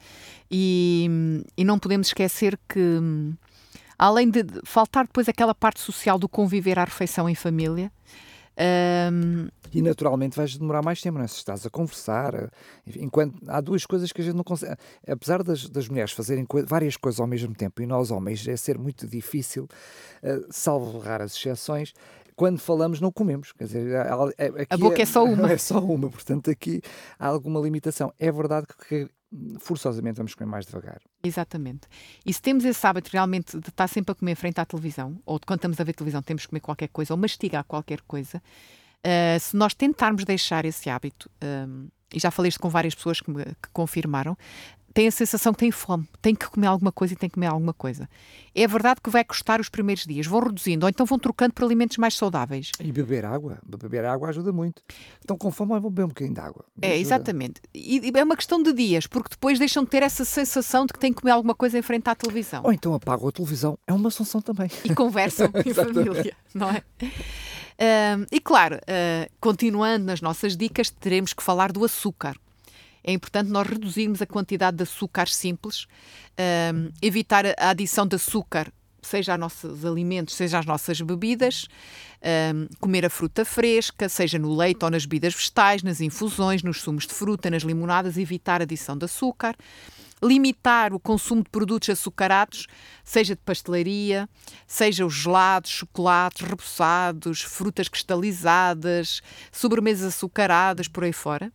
[SPEAKER 3] E, e não podemos esquecer que além de faltar depois aquela parte social do conviver à refeição em família. Um...
[SPEAKER 2] E naturalmente vais demorar mais tempo, não é? Se estás a conversar, enquanto há duas coisas que a gente não consegue. Apesar das, das mulheres fazerem co várias coisas ao mesmo tempo e nós homens é ser muito difícil, uh, salvo raras exceções, quando falamos não comemos. Quer dizer,
[SPEAKER 3] a boca é, é só [laughs] uma.
[SPEAKER 2] É só uma, portanto aqui há alguma limitação. É verdade que forçosamente vamos comer mais devagar.
[SPEAKER 3] Exatamente. E se temos esse hábito realmente de estar sempre a comer frente à televisão, ou quando estamos a ver televisão temos que comer qualquer coisa, ou mastigar qualquer coisa, uh, se nós tentarmos deixar esse hábito, um, e já falei isto com várias pessoas que, me, que confirmaram, tem a sensação que tem fome, tem que comer alguma coisa e tem que comer alguma coisa. É verdade que vai custar os primeiros dias, vão reduzindo, ou então vão trocando por alimentos mais saudáveis.
[SPEAKER 2] E beber água, beber água ajuda muito. Então com fome vão beber um bocadinho de água.
[SPEAKER 3] É, exatamente. E é uma questão de dias, porque depois deixam de ter essa sensação de que têm que comer alguma coisa em frente à televisão.
[SPEAKER 2] Ou então apagam a televisão, é uma solução também.
[SPEAKER 3] E conversam [laughs] em família, não é? Uh, e claro, uh, continuando nas nossas dicas, teremos que falar do açúcar é importante nós reduzirmos a quantidade de açúcar simples, um, evitar a adição de açúcar seja aos nossos alimentos, seja às nossas bebidas, um, comer a fruta fresca, seja no leite ou nas bebidas vegetais, nas infusões, nos sumos de fruta, nas limonadas, evitar a adição de açúcar, limitar o consumo de produtos açucarados, seja de pastelaria, seja os gelados, chocolates, repousados, frutas cristalizadas, sobremesas açucaradas, por aí fora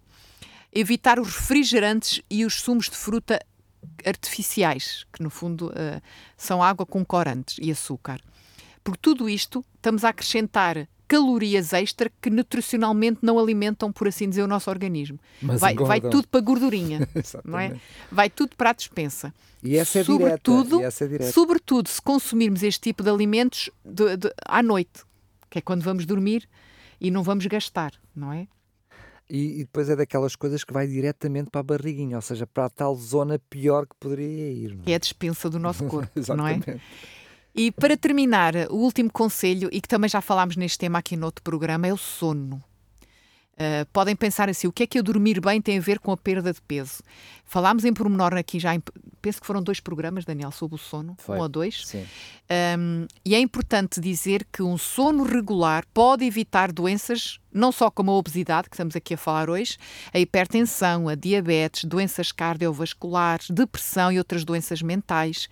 [SPEAKER 3] evitar os refrigerantes e os sumos de fruta artificiais, que no fundo uh, são água com corantes e açúcar. Por tudo isto, estamos a acrescentar calorias extra que nutricionalmente não alimentam, por assim dizer, o nosso organismo. vai, vai tudo para gordurinha, [laughs] não é? Vai tudo para a despensa.
[SPEAKER 2] E essa é sobretudo, direta. É direta.
[SPEAKER 3] Sobretudo se consumirmos este tipo de alimentos de, de, à noite, que é quando vamos dormir e não vamos gastar, não é?
[SPEAKER 2] E, e, depois é daquelas coisas que vai diretamente para a barriguinha, ou seja, para a tal zona pior que poderia ir.
[SPEAKER 3] É? é a dispensa do nosso corpo, [laughs] não é? E para terminar, o último conselho, e que também já falámos neste tema aqui no outro programa, é o sono. Uh, podem pensar assim: o que é que eu dormir bem tem a ver com a perda de peso? Falámos em pormenor aqui já, em, penso que foram dois programas, Daniel, sobre o sono, Foi. um ou dois.
[SPEAKER 2] Sim.
[SPEAKER 3] Um, e é importante dizer que um sono regular pode evitar doenças, não só como a obesidade, que estamos aqui a falar hoje, a hipertensão, a diabetes, doenças cardiovasculares, depressão e outras doenças mentais.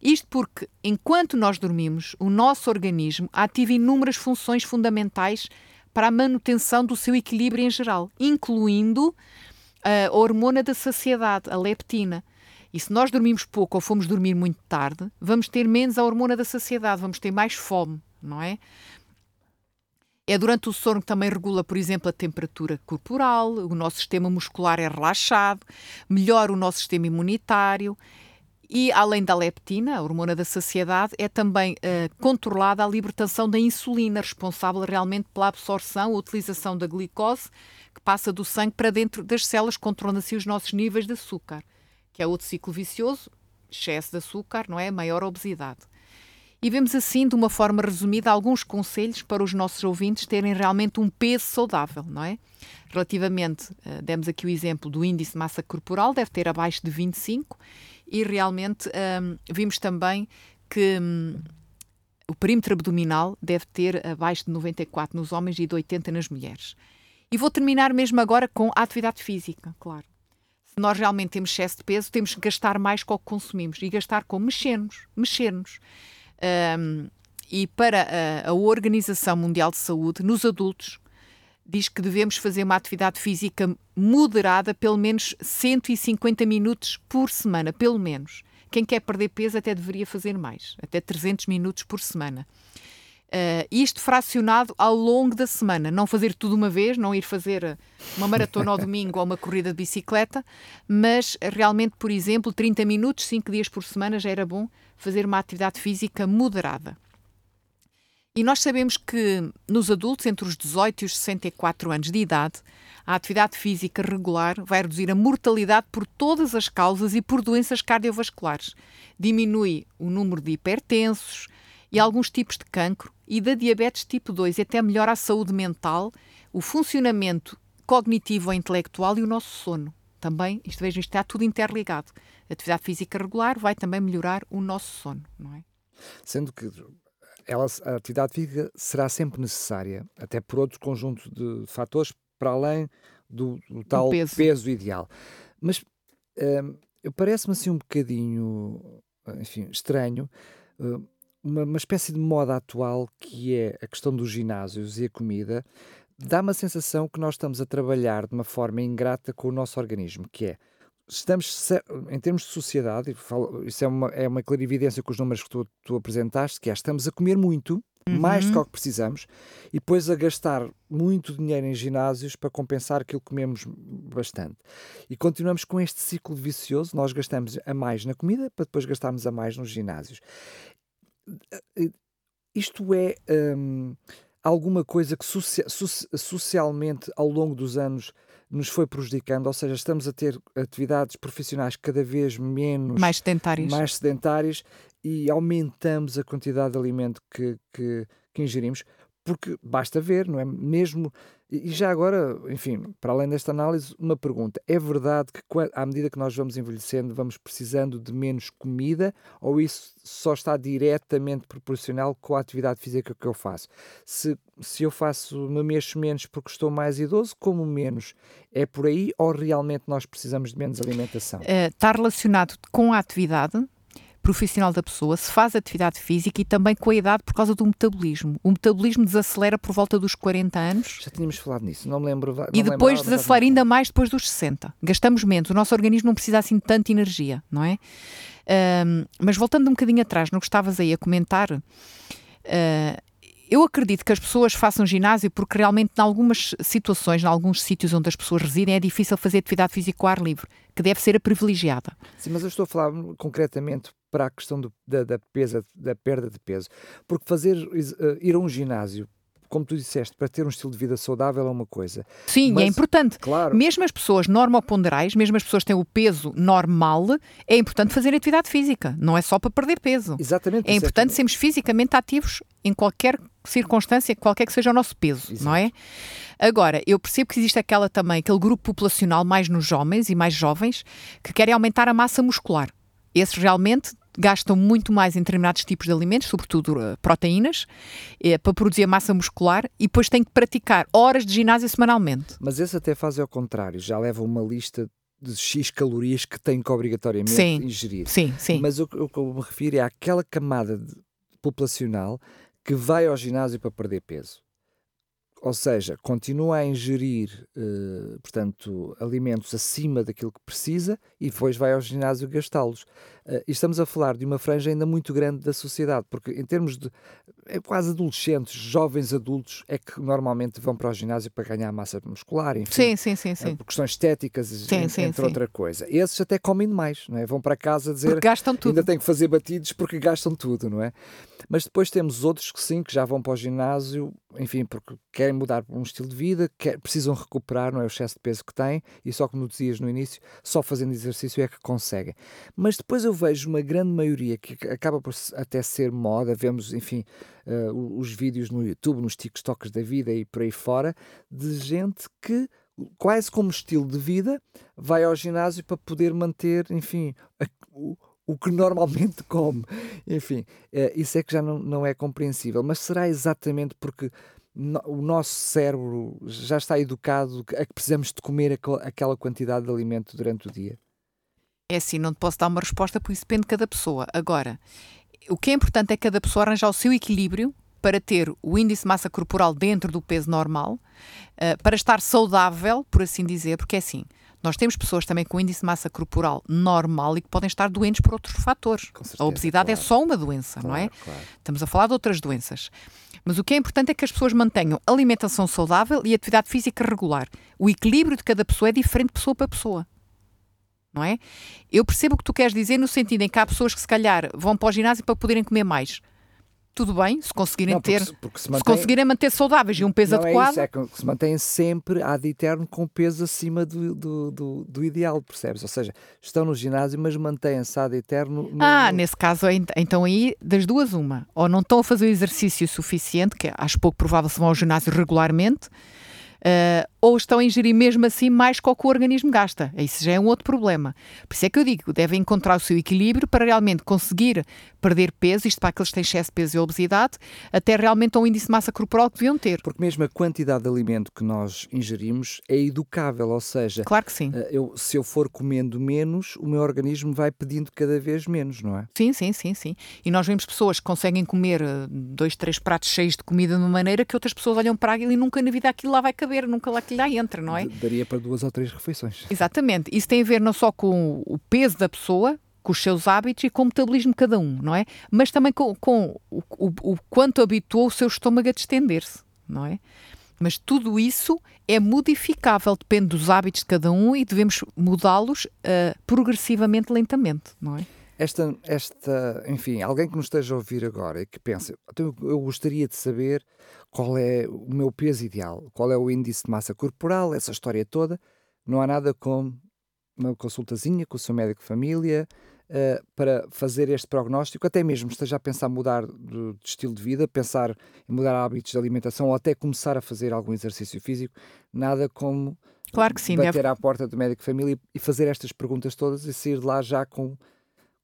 [SPEAKER 3] Isto porque, enquanto nós dormimos, o nosso organismo ativa inúmeras funções fundamentais para a manutenção do seu equilíbrio em geral, incluindo a hormona da saciedade, a leptina. E se nós dormimos pouco ou fomos dormir muito tarde, vamos ter menos a hormona da saciedade, vamos ter mais fome, não é? É durante o sono que também regula, por exemplo, a temperatura corporal, o nosso sistema muscular é relaxado, melhora o nosso sistema imunitário e, além da leptina, a hormona da saciedade, é também uh, controlada a libertação da insulina, responsável realmente pela absorção ou utilização da glicose, que passa do sangue para dentro das células, controlando assim os nossos níveis de açúcar, que é outro ciclo vicioso, excesso de açúcar, não é? Maior obesidade. E vemos assim, de uma forma resumida, alguns conselhos para os nossos ouvintes terem realmente um peso saudável, não é? Relativamente, uh, demos aqui o exemplo do índice de massa corporal, deve ter abaixo de 25, e realmente um, vimos também que um, o perímetro abdominal deve ter abaixo de 94 nos homens e de 80 nas mulheres. E vou terminar mesmo agora com a atividade física, claro. Se nós realmente temos excesso de peso, temos que gastar mais com o que consumimos e gastar com mexer-nos, mexer-nos. Um, e para a, a Organização Mundial de Saúde, nos adultos, diz que devemos fazer uma atividade física moderada, pelo menos 150 minutos por semana, pelo menos. Quem quer perder peso até deveria fazer mais, até 300 minutos por semana. Uh, isto fracionado ao longo da semana, não fazer tudo uma vez, não ir fazer uma maratona ao [laughs] domingo ou uma corrida de bicicleta, mas realmente, por exemplo, 30 minutos, 5 dias por semana já era bom fazer uma atividade física moderada. E nós sabemos que nos adultos entre os 18 e os 64 anos de idade, a atividade física regular vai reduzir a mortalidade por todas as causas e por doenças cardiovasculares. Diminui o número de hipertensos, e alguns tipos de cancro e da diabetes tipo 2 e até melhora a saúde mental, o funcionamento cognitivo ou intelectual e o nosso sono. Também, isto vejam, isto está tudo interligado. A atividade física regular vai também melhorar o nosso sono, não é?
[SPEAKER 2] Sendo que ela, a atividade física será sempre necessária, até por outro conjunto de fatores, para além do, do tal peso. peso. ideal. Mas hum, parece-me assim um bocadinho, enfim, estranho. Hum, uma, uma espécie de moda atual que é a questão dos ginásios e a comida, dá-me a sensação que nós estamos a trabalhar de uma forma ingrata com o nosso organismo, que é estamos, em termos de sociedade, isso é uma, é uma clarividência com os números que tu, tu apresentaste, que é estamos a comer muito, uhum. mais do que, que precisamos, e depois a gastar muito dinheiro em ginásios para compensar aquilo que comemos bastante. E continuamos com este ciclo vicioso, nós gastamos a mais na comida para depois gastarmos a mais nos ginásios isto é um, alguma coisa que socialmente ao longo dos anos nos foi prejudicando, ou seja, estamos a ter atividades profissionais cada vez menos
[SPEAKER 3] mais sedentárias,
[SPEAKER 2] mais sedentárias e aumentamos a quantidade de alimento que, que, que ingerimos, porque basta ver, não é? Mesmo e já agora, enfim, para além desta análise, uma pergunta: é verdade que à medida que nós vamos envelhecendo, vamos precisando de menos comida ou isso só está diretamente proporcional com a atividade física que eu faço? Se, se eu faço, me mexo menos porque estou mais idoso, como menos? É por aí ou realmente nós precisamos de menos alimentação?
[SPEAKER 3] Uh, está relacionado com a atividade profissional da pessoa, se faz atividade física e também com a idade por causa do metabolismo. O metabolismo desacelera por volta dos 40 anos.
[SPEAKER 2] Já tínhamos falado nisso, não me lembro. Não
[SPEAKER 3] e depois desacelera ainda mais depois dos 60. Gastamos menos, o nosso organismo não precisa assim de tanta energia, não é? Um, mas voltando um bocadinho atrás, no que estavas aí a comentar, uh, eu acredito que as pessoas façam ginásio porque realmente, em algumas situações, em alguns sítios onde as pessoas residem, é difícil fazer atividade física ao ar livre, que deve ser a privilegiada.
[SPEAKER 2] Sim, mas eu estou a falar concretamente para a questão do, da, da, pesa, da perda de peso. Porque fazer, uh, ir a um ginásio como tu disseste, para ter um estilo de vida saudável é uma coisa.
[SPEAKER 3] Sim, é Mas, é importante. Claro. Mesmo as pessoas normoponderais, mesmo as pessoas que têm o peso normal, é importante fazer atividade física. Não é só para perder peso.
[SPEAKER 2] Exatamente.
[SPEAKER 3] É importante é que... sermos fisicamente ativos em qualquer circunstância, qualquer que seja o nosso peso, Exato. não é? Agora, eu percebo que existe aquela também, aquele grupo populacional mais nos homens e mais jovens que querem aumentar a massa muscular. Esses realmente gastam muito mais em determinados tipos de alimentos, sobretudo uh, proteínas, eh, para produzir massa muscular e depois têm que praticar horas de ginásio semanalmente.
[SPEAKER 2] Mas esse até faz ao contrário, já leva uma lista de X calorias que tem que obrigatoriamente sim, ingerir.
[SPEAKER 3] Sim, sim.
[SPEAKER 2] Mas o, o que eu me refiro é àquela camada populacional que vai ao ginásio para perder peso ou seja, continua a ingerir, eh, portanto, alimentos acima daquilo que precisa e depois vai ao ginásio gastá-los. Uh, e estamos a falar de uma franja ainda muito grande da sociedade, porque em termos de é quase adolescentes, jovens adultos, é que normalmente vão para o ginásio para ganhar massa muscular, enfim,
[SPEAKER 3] sim, sim, sim, sim. Uh,
[SPEAKER 2] por questões estéticas, sim, entre sim. outra coisa. Esses até comem demais, não é? Vão para casa dizer
[SPEAKER 3] porque gastam tudo.
[SPEAKER 2] ainda têm que fazer batidos porque gastam tudo, não é? Mas depois temos outros que sim, que já vão para o ginásio, enfim, porque querem mudar um estilo de vida, quer, precisam recuperar, não é? O excesso de peso que têm, e só como dizias no início, só fazendo exercício é que conseguem. Mas depois eu vejo uma grande maioria que acaba por até ser moda, vemos, enfim, uh, os vídeos no YouTube, nos TikToks da vida e por aí fora, de gente que quase como estilo de vida vai ao ginásio para poder manter, enfim, a, o, o que [laughs] normalmente come. Enfim, uh, isso é que já não, não é compreensível, mas será exatamente porque no, o nosso cérebro já está educado a que precisamos de comer aquela quantidade de alimento durante o dia?
[SPEAKER 3] É assim, não te posso dar uma resposta, porque isso depende de cada pessoa. Agora, o que é importante é cada pessoa arranjar o seu equilíbrio para ter o índice de massa corporal dentro do peso normal, uh, para estar saudável, por assim dizer, porque é assim, Nós temos pessoas também com índice de massa corporal normal e que podem estar doentes por outros fatores.
[SPEAKER 2] certeza,
[SPEAKER 3] a obesidade é
[SPEAKER 2] claro.
[SPEAKER 3] só uma doença, não é?
[SPEAKER 2] Claro, claro.
[SPEAKER 3] Estamos a falar de outras doenças. Mas o que é importante é que as pessoas mantenham alimentação saudável e atividade física regular. O equilíbrio de cada pessoa é diferente de pessoa para pessoa. Não é? Eu percebo o que tu queres dizer no sentido em que há pessoas que se calhar vão para o ginásio para poderem comer mais. Tudo bem, se conseguirem
[SPEAKER 2] Não, porque
[SPEAKER 3] ter,
[SPEAKER 2] se- porque se
[SPEAKER 3] se,
[SPEAKER 2] mantém-
[SPEAKER 3] conseguirem manter saudáveis e um peso
[SPEAKER 2] não
[SPEAKER 3] adequado.
[SPEAKER 2] é isso, é que se mantém sempre ad eterno com peso acima do, do, do, do ideal, percebes? Ou seja, estão no ginásio, mas mantêm-se ad eterno. no-
[SPEAKER 3] Ah, nesse caso, ent- então aí, das duas, uma. Ou não estão a fazer o exercício suficiente, que acho pouco provável se vão ao ginásio regularmente, eh, ou estão a ingerir mesmo assim mais que o que o organismo gasta. Isso já é um outro problema. Por isso é que eu digo, devem encontrar o seu equilíbrio para realmente conseguir perder peso, isto para aqueles que têm excesso de peso e obesidade, até realmente a um índice de massa corporal que deviam ter.
[SPEAKER 2] Porque mesmo a quantidade de alimento que nós ingerimos é educável, ou seja,
[SPEAKER 3] Claro que sim.
[SPEAKER 2] eh, eu, se eu for comendo menos, o meu organismo vai pedindo cada vez menos, não é?
[SPEAKER 3] Sim, sim, sim, sim. E nós vemos pessoas que conseguem comer eh, dois, três pratos cheios de comida de uma maneira que outras pessoas olham para aquilo e nunca na vida aquilo lá vai caber, nunca lá lá entra, não é?
[SPEAKER 2] Daria para duas ou três refeições.
[SPEAKER 3] Exatamente. Isso tem a ver não só com o peso da pessoa, com os seus hábitos e com o metabolismo de cada um, não é? Mas também com, com o, o- o quanto habituou o seu estômago a distender-se, não é? Mas tudo isso é modificável, depende dos hábitos de cada um e devemos mudá-los eh, progressivamente, lentamente, não é?
[SPEAKER 2] Esta, esta, enfim, alguém que nos esteja a ouvir agora e que pensa, então eu gostaria de saber qual é o meu peso ideal, qual é o índice de massa corporal, essa história toda, não há nada como uma consultazinha com o seu médico de família eh, para fazer este prognóstico, até mesmo esteja a pensar mudar de, de estilo de vida, pensar em mudar hábitos de alimentação ou até começar a fazer algum exercício físico, nada como
[SPEAKER 3] Claro que sim,
[SPEAKER 2] bater
[SPEAKER 3] deve-
[SPEAKER 2] à porta do médico de família e fazer estas perguntas todas e sair de lá já com,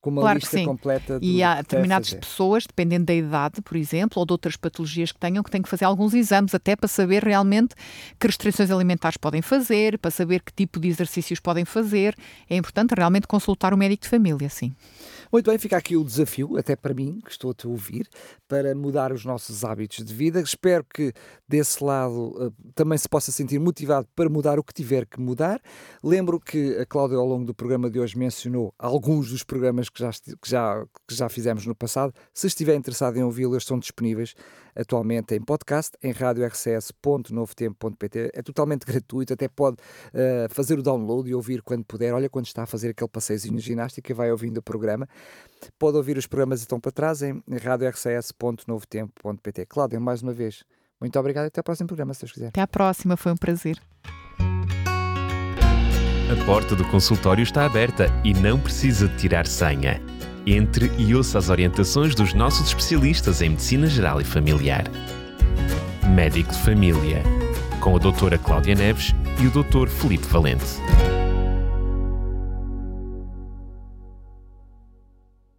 [SPEAKER 2] com uma
[SPEAKER 3] Claro que
[SPEAKER 2] lista
[SPEAKER 3] sim.
[SPEAKER 2] completa do
[SPEAKER 3] E há determinadas pessoas, dependendo da idade, por exemplo, ou de outras patologias que tenham, que têm que fazer alguns exames até para saber realmente que restrições alimentares podem fazer, para saber que tipo de exercícios podem fazer. É importante realmente consultar o médico de família, sim.
[SPEAKER 2] Muito bem, fica aqui o desafio, até para mim, que estou a te ouvir, para mudar os nossos hábitos de vida. Espero que desse lado eh, também se possa sentir motivado para mudar o que tiver que mudar. Lembro que a Cláudia, ao longo do programa de hoje, mencionou alguns dos programas que já, que já, que já fizemos no passado. Se estiver interessado em ouvi-los, eles estão disponíveis atualmente em podcast, em radiorcs.novotempo.pt. É totalmente gratuito, até pode eh, fazer o download e ouvir quando puder. Olha, quando está a fazer aquele passeiozinho de ginástica, vai ouvindo o programa. Pode ouvir os programas que estão para trás em radiorcs.novotempo.pt. Cláudia, mais uma vez, muito obrigado e até ao próximo programa, se Deus quiser.
[SPEAKER 3] Até à próxima, foi um prazer.
[SPEAKER 1] A porta do consultório está aberta e não precisa de tirar senha. Entre e ouça as orientações dos nossos especialistas em Medicina Geral e Familiar. Médico de Família, com a doutora Cláudia Neves e o doutor Felipe Valente.